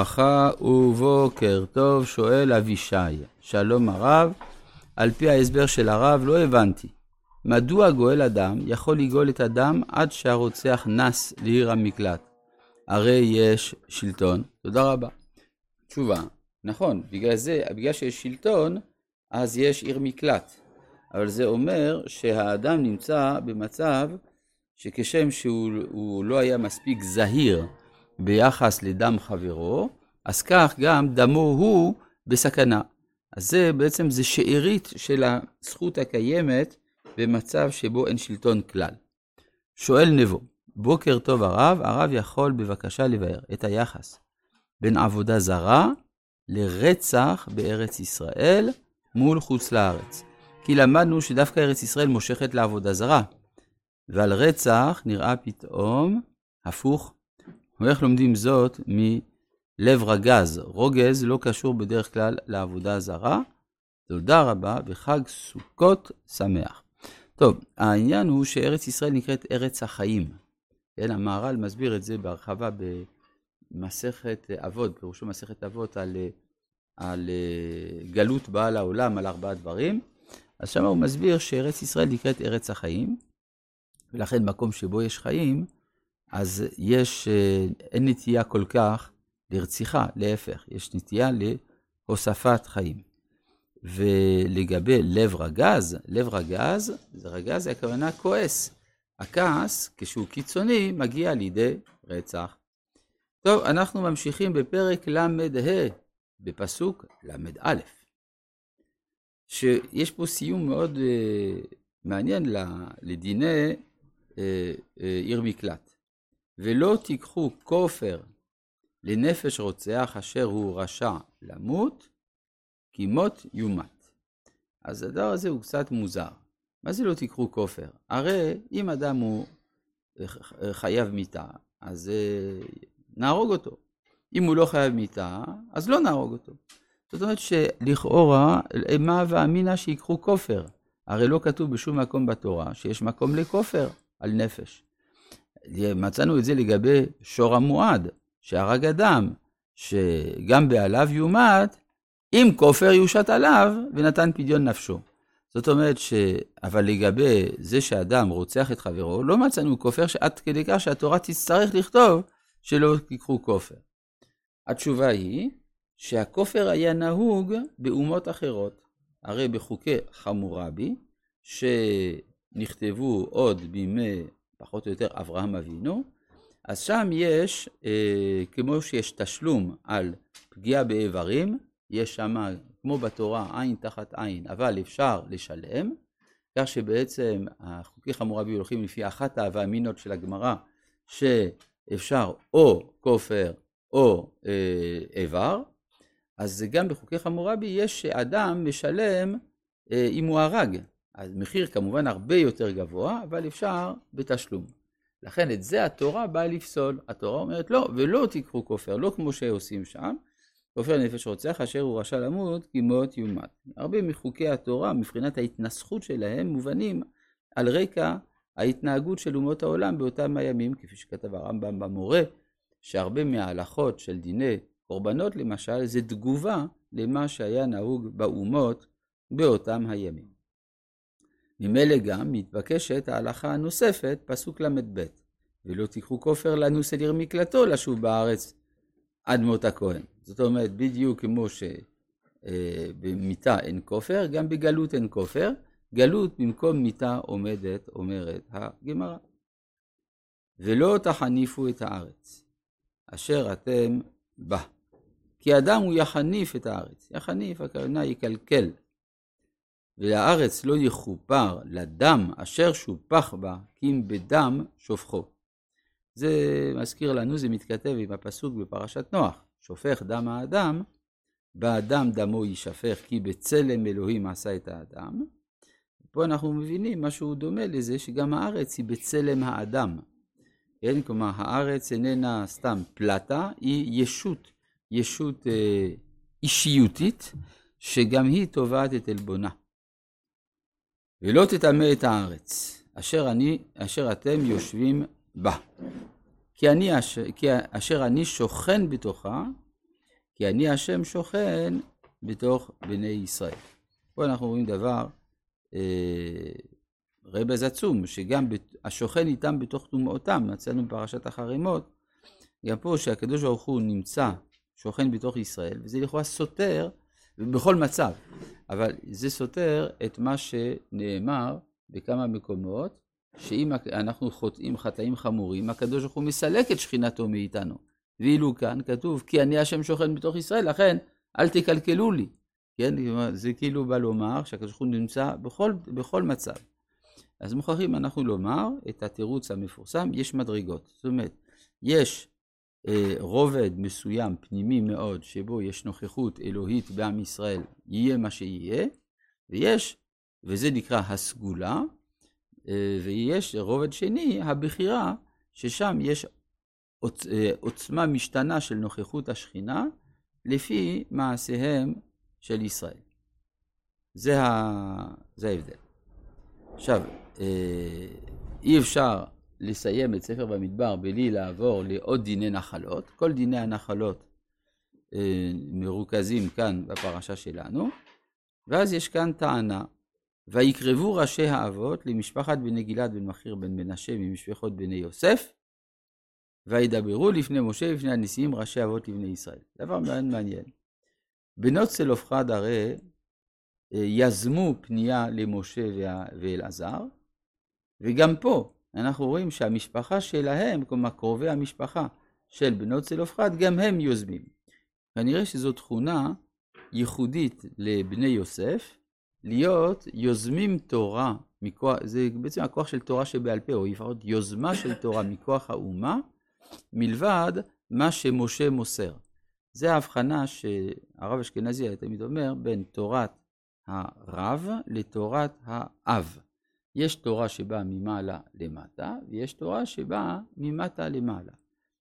ברכה ובוקר טוב, שואל אבישי, שלום הרב, על פי ההסבר של הרב לא הבנתי, מדוע גואל אדם יכול לגאול את אדם עד שהרוצח נס לעיר המקלט? הרי יש שלטון. תודה רבה. תשובה, נכון, בגלל זה, בגלל שיש שלטון, אז יש עיר מקלט. אבל זה אומר שהאדם נמצא במצב שכשם שהוא לא היה מספיק זהיר ביחס לדם חברו, אז כך גם דמו הוא בסכנה. אז זה בעצם זה שארית של הזכות הקיימת במצב שבו אין שלטון כלל. שואל נבו, בוקר טוב הרב, הרב יכול בבקשה לבאר את היחס בין עבודה זרה לרצח בארץ ישראל מול חוץ לארץ. כי למדנו שדווקא ארץ ישראל מושכת לעבודה זרה, ועל רצח נראה פתאום הפוך. ואיך לומדים זאת מלב רגז? רוגז לא קשור בדרך כלל לעבודה זרה. תודה רבה וחג סוכות שמח. טוב, העניין הוא שארץ ישראל נקראת ארץ החיים. כן, המהר"ל מסביר את זה בהרחבה במסכת אבות, פירושו מסכת אבות על, על אה, גלות בעל העולם, על ארבעה דברים. אז שם הוא מסביר שארץ ישראל נקראת ארץ החיים, ולכן מקום שבו יש חיים, אז יש, אה, אין נטייה כל כך לרציחה, להפך, יש נטייה להוספת חיים. ולגבי לב רגז, לב רגז, זה רגז, זה הכוונה כועס. הכעס, כשהוא קיצוני, מגיע לידי רצח. טוב, אנחנו ממשיכים בפרק ל"ה, בפסוק ל"א. שיש פה סיום מאוד uh, מעניין לדיני uh, uh, עיר מקלט. ולא תיקחו כופר לנפש רוצח אשר הוא רשע למות, כי מות יומת. אז הדבר הזה הוא קצת מוזר. מה זה לא תיקחו כופר? הרי אם אדם הוא חייב מיתה, אז נהרוג אותו. אם הוא לא חייב מיתה, אז לא נהרוג אותו. זאת אומרת שלכאורה, מה ואמינא שיקחו כופר? הרי לא כתוב בשום מקום בתורה שיש מקום לכופר על נפש. מצאנו את זה לגבי שור המועד, שהרג אדם, שגם בעליו יומת, אם כופר יושת עליו ונתן פדיון נפשו. זאת אומרת ש... אבל לגבי זה שאדם רוצח את חברו, לא מצאנו כופר שעד כדי כך שהתורה תצטרך לכתוב שלא תיקחו כופר. התשובה היא שהכופר היה נהוג באומות אחרות. הרי בחוקי חמורבי, שנכתבו עוד בימי פחות או יותר אברהם אבינו, אז שם יש, אה, כמו שיש תשלום על פגיעה באיברים, יש שם, כמו בתורה, עין תחת עין, אבל אפשר לשלם, כך שבעצם החוקי חמורבי הולכים לפי אחת האמינות של הגמרא, שאפשר או כופר או אה, איבר, אז גם בחוקי חמורבי יש שאדם משלם אה, אם הוא הרג. אז מחיר כמובן הרבה יותר גבוה, אבל אפשר בתשלום. לכן את זה התורה באה לפסול. התורה אומרת לא, ולא תיקחו כופר, לא כמו שעושים שם. כופר נפש רוצח אשר הוא רשע למות, כי מות יומת. הרבה מחוקי התורה, מבחינת ההתנסחות שלהם, מובנים על רקע ההתנהגות של אומות העולם באותם הימים, כפי שכתב הרמב"ם במורה, שהרבה מההלכות של דיני קורבנות למשל, זה תגובה למה שהיה נהוג באומות באותם הימים. ממילא גם מתבקשת ההלכה הנוספת, פסוק ל"ב, ולא תיקחו כופר לנוס אל עיר מקלטו לשוב בארץ עד מות הכהן. זאת אומרת, בדיוק כמו שבמיתה אין כופר, גם בגלות אין כופר. גלות במקום מיתה עומדת, אומרת הגמרא. ולא תחניפו את הארץ, אשר אתם בה. כי אדם הוא יחניף את הארץ. יחניף, הכוונה יקלקל. והארץ לא יכופר לדם אשר שופח בה, כי אם בדם שופכו. זה מזכיר לנו, זה מתכתב עם הפסוק בפרשת נוח, שופך דם האדם, באדם דמו יישפך, כי בצלם אלוהים עשה את האדם. פה אנחנו מבינים משהו דומה לזה, שגם הארץ היא בצלם האדם. כן, כלומר, הארץ איננה סתם פלטה, היא ישות ישות אה, אישיותית, שגם היא תובעת את עלבונה. ולא תטמא את הארץ, אשר, אני, אשר אתם יושבים בה. כי, אני, אשר, כי אשר אני שוכן בתוכה, כי אני השם שוכן בתוך בני ישראל. פה אנחנו רואים דבר, אה, רבז עצום, שגם השוכן איתם בתוך טומאותם, מצאנו בפרשת החרימות, גם פה שהקדוש ברוך הוא נמצא, שוכן בתוך ישראל, וזה לכאורה סותר בכל מצב, אבל זה סותר את מה שנאמר בכמה מקומות, שאם אנחנו חוטאים חטאים חמורים, הקדוש ברוך הוא מסלק את שכינתו מאיתנו. ואילו כאן כתוב, כי אני השם שוכן בתוך ישראל, לכן אל תקלקלו לי. כן, זה כאילו בא לומר שהקדוש ברוך הוא נמצא בכל, בכל מצב. אז מוכרחים אנחנו לומר את התירוץ המפורסם, יש מדרגות. זאת אומרת, יש רובד מסוים, פנימי מאוד, שבו יש נוכחות אלוהית בעם ישראל, יהיה מה שיהיה, ויש, וזה נקרא הסגולה, אה, ויש רובד שני, הבחירה, ששם יש עוצ, אה, עוצמה משתנה של נוכחות השכינה, לפי מעשיהם של ישראל. זה, ה... זה ההבדל. עכשיו, אה, אי אפשר לסיים את ספר במדבר בלי לעבור לעוד דיני נחלות. כל דיני הנחלות אה, מרוכזים כאן בפרשה שלנו, ואז יש כאן טענה, ויקרבו ראשי האבות למשפחת בני גלעד בן מכיר בן מנשה ממשפחות בני יוסף, וידברו לפני משה ולפני הנשיאים ראשי אבות לבני ישראל. דבר מאוד מעניין. בנות צלופחד הרי אה, יזמו פנייה למשה ואלעזר, וגם פה אנחנו רואים שהמשפחה שלהם, כלומר קרובי המשפחה של בנות צלופחד, גם הם יוזמים. כנראה שזו תכונה ייחודית לבני יוסף, להיות יוזמים תורה, מכוח, זה בעצם הכוח של תורה שבעל פה, או לפחות יוזמה של תורה מכוח האומה, מלבד מה שמשה מוסר. זה ההבחנה שהרב אשכנזי היה תמיד אומר בין תורת הרב לתורת האב. יש תורה שבאה ממעלה למטה, ויש תורה שבאה ממטה למעלה.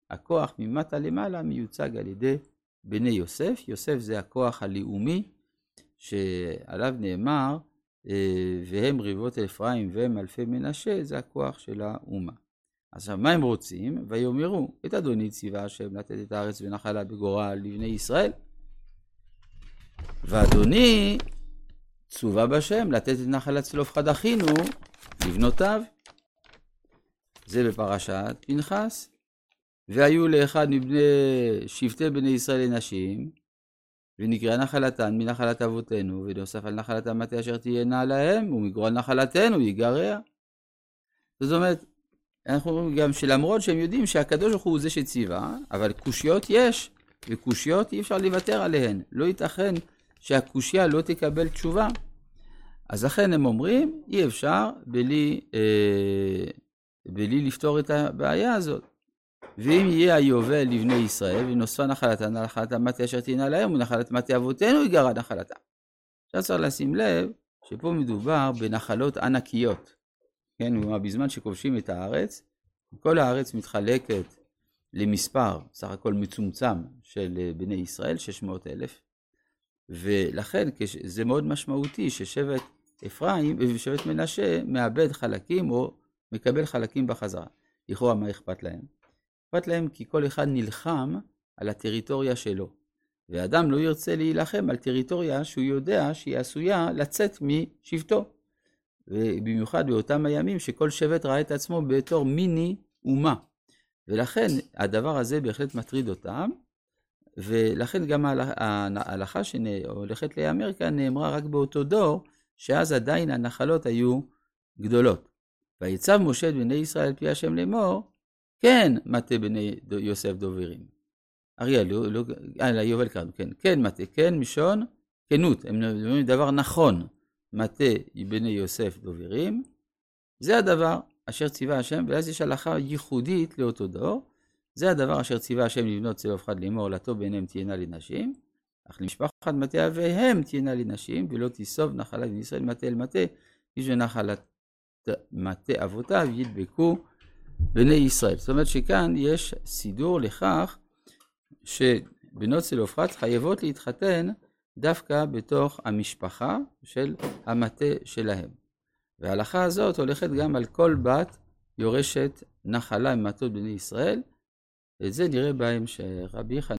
הכוח ממטה למעלה מיוצג על ידי בני יוסף. יוסף זה הכוח הלאומי שעליו נאמר, אה, והם ריבות אפרים והם אלפי מנשה, זה הכוח של האומה. עכשיו, מה הם רוצים? ויאמרו, את אדוני ציווה השם לתת את הארץ ונחלה בגורל לבני ישראל. ואדוני צווה בשם לתת את נחלת צלופחד אחינו לבנותיו. זה בפרשת פנחס. והיו לאחד מבני שבטי בני ישראל לנשים, ונקרא נחלתן מנחלת אבותינו, ונוסף על נחלת המטה אשר תהיינה להם, ומגרול נחלתנו יגרע. זאת אומרת, אנחנו אומרים גם שלמרות שהם יודעים שהקדוש ברוך הוא זה שציווה, אבל קושיות יש, וקושיות אי אפשר לוותר עליהן. לא ייתכן שהקושייה לא תקבל תשובה. אז לכן הם אומרים, אי אפשר בלי, אה, בלי לפתור את הבעיה הזאת. ואם יהיה היובל לבני ישראל, ונוספה נחלתה נחלת המטה אשר תהיינה להם, ונחלת מטה אבותינו יגרע נחלתה. עכשיו צריך לשים לב שפה מדובר בנחלות ענקיות. כן, כלומר בזמן שכובשים את הארץ, כל הארץ מתחלקת למספר, סך הכל מצומצם, של אה, בני ישראל, 600 אלף, ולכן זה מאוד משמעותי ששבט אפרים ושבט מנשה מאבד חלקים או מקבל חלקים בחזרה. לכאורה מה אכפת להם? אכפת להם כי כל אחד נלחם על הטריטוריה שלו. ואדם לא ירצה להילחם על טריטוריה שהוא יודע שהיא עשויה לצאת משבטו. ובמיוחד באותם הימים שכל שבט ראה את עצמו בתור מיני אומה. ולכן הדבר הזה בהחלט מטריד אותם, ולכן גם ההלכה שהולכת להיאמר כאן נאמרה רק באותו דור, שאז עדיין הנחלות היו גדולות. ויצב משה את בני ישראל על פי השם לאמור, כן מטה בני יוסף דוברים. אריאל, לא, לא, אה, יובל קראנו, כן, כן מטה, כן משון, כנות, הם אומרים דבר נכון. מטה בני יוסף דוברים, זה הדבר אשר ציווה השם, ואז יש הלכה ייחודית לאותו דור, זה הדבר אשר ציווה השם לבנות צלוף חד לאמור, לטוב בעיניהם תהיינה לנשים, אך למשפחת מטה אביהם תהיינה לנשים, ולא תיסוב נחלת בני ישראל מטה אל מטה, איש ונחלת מטה אבותיו ידבקו בני ישראל. זאת אומרת שכאן יש סידור לכך שבנות צלופחד חייבות להתחתן דווקא בתוך המשפחה של המטה שלהם. וההלכה הזאת הולכת גם על כל בת יורשת נחלה ממטות בני ישראל, ואת זה נראה בהמשך. רבי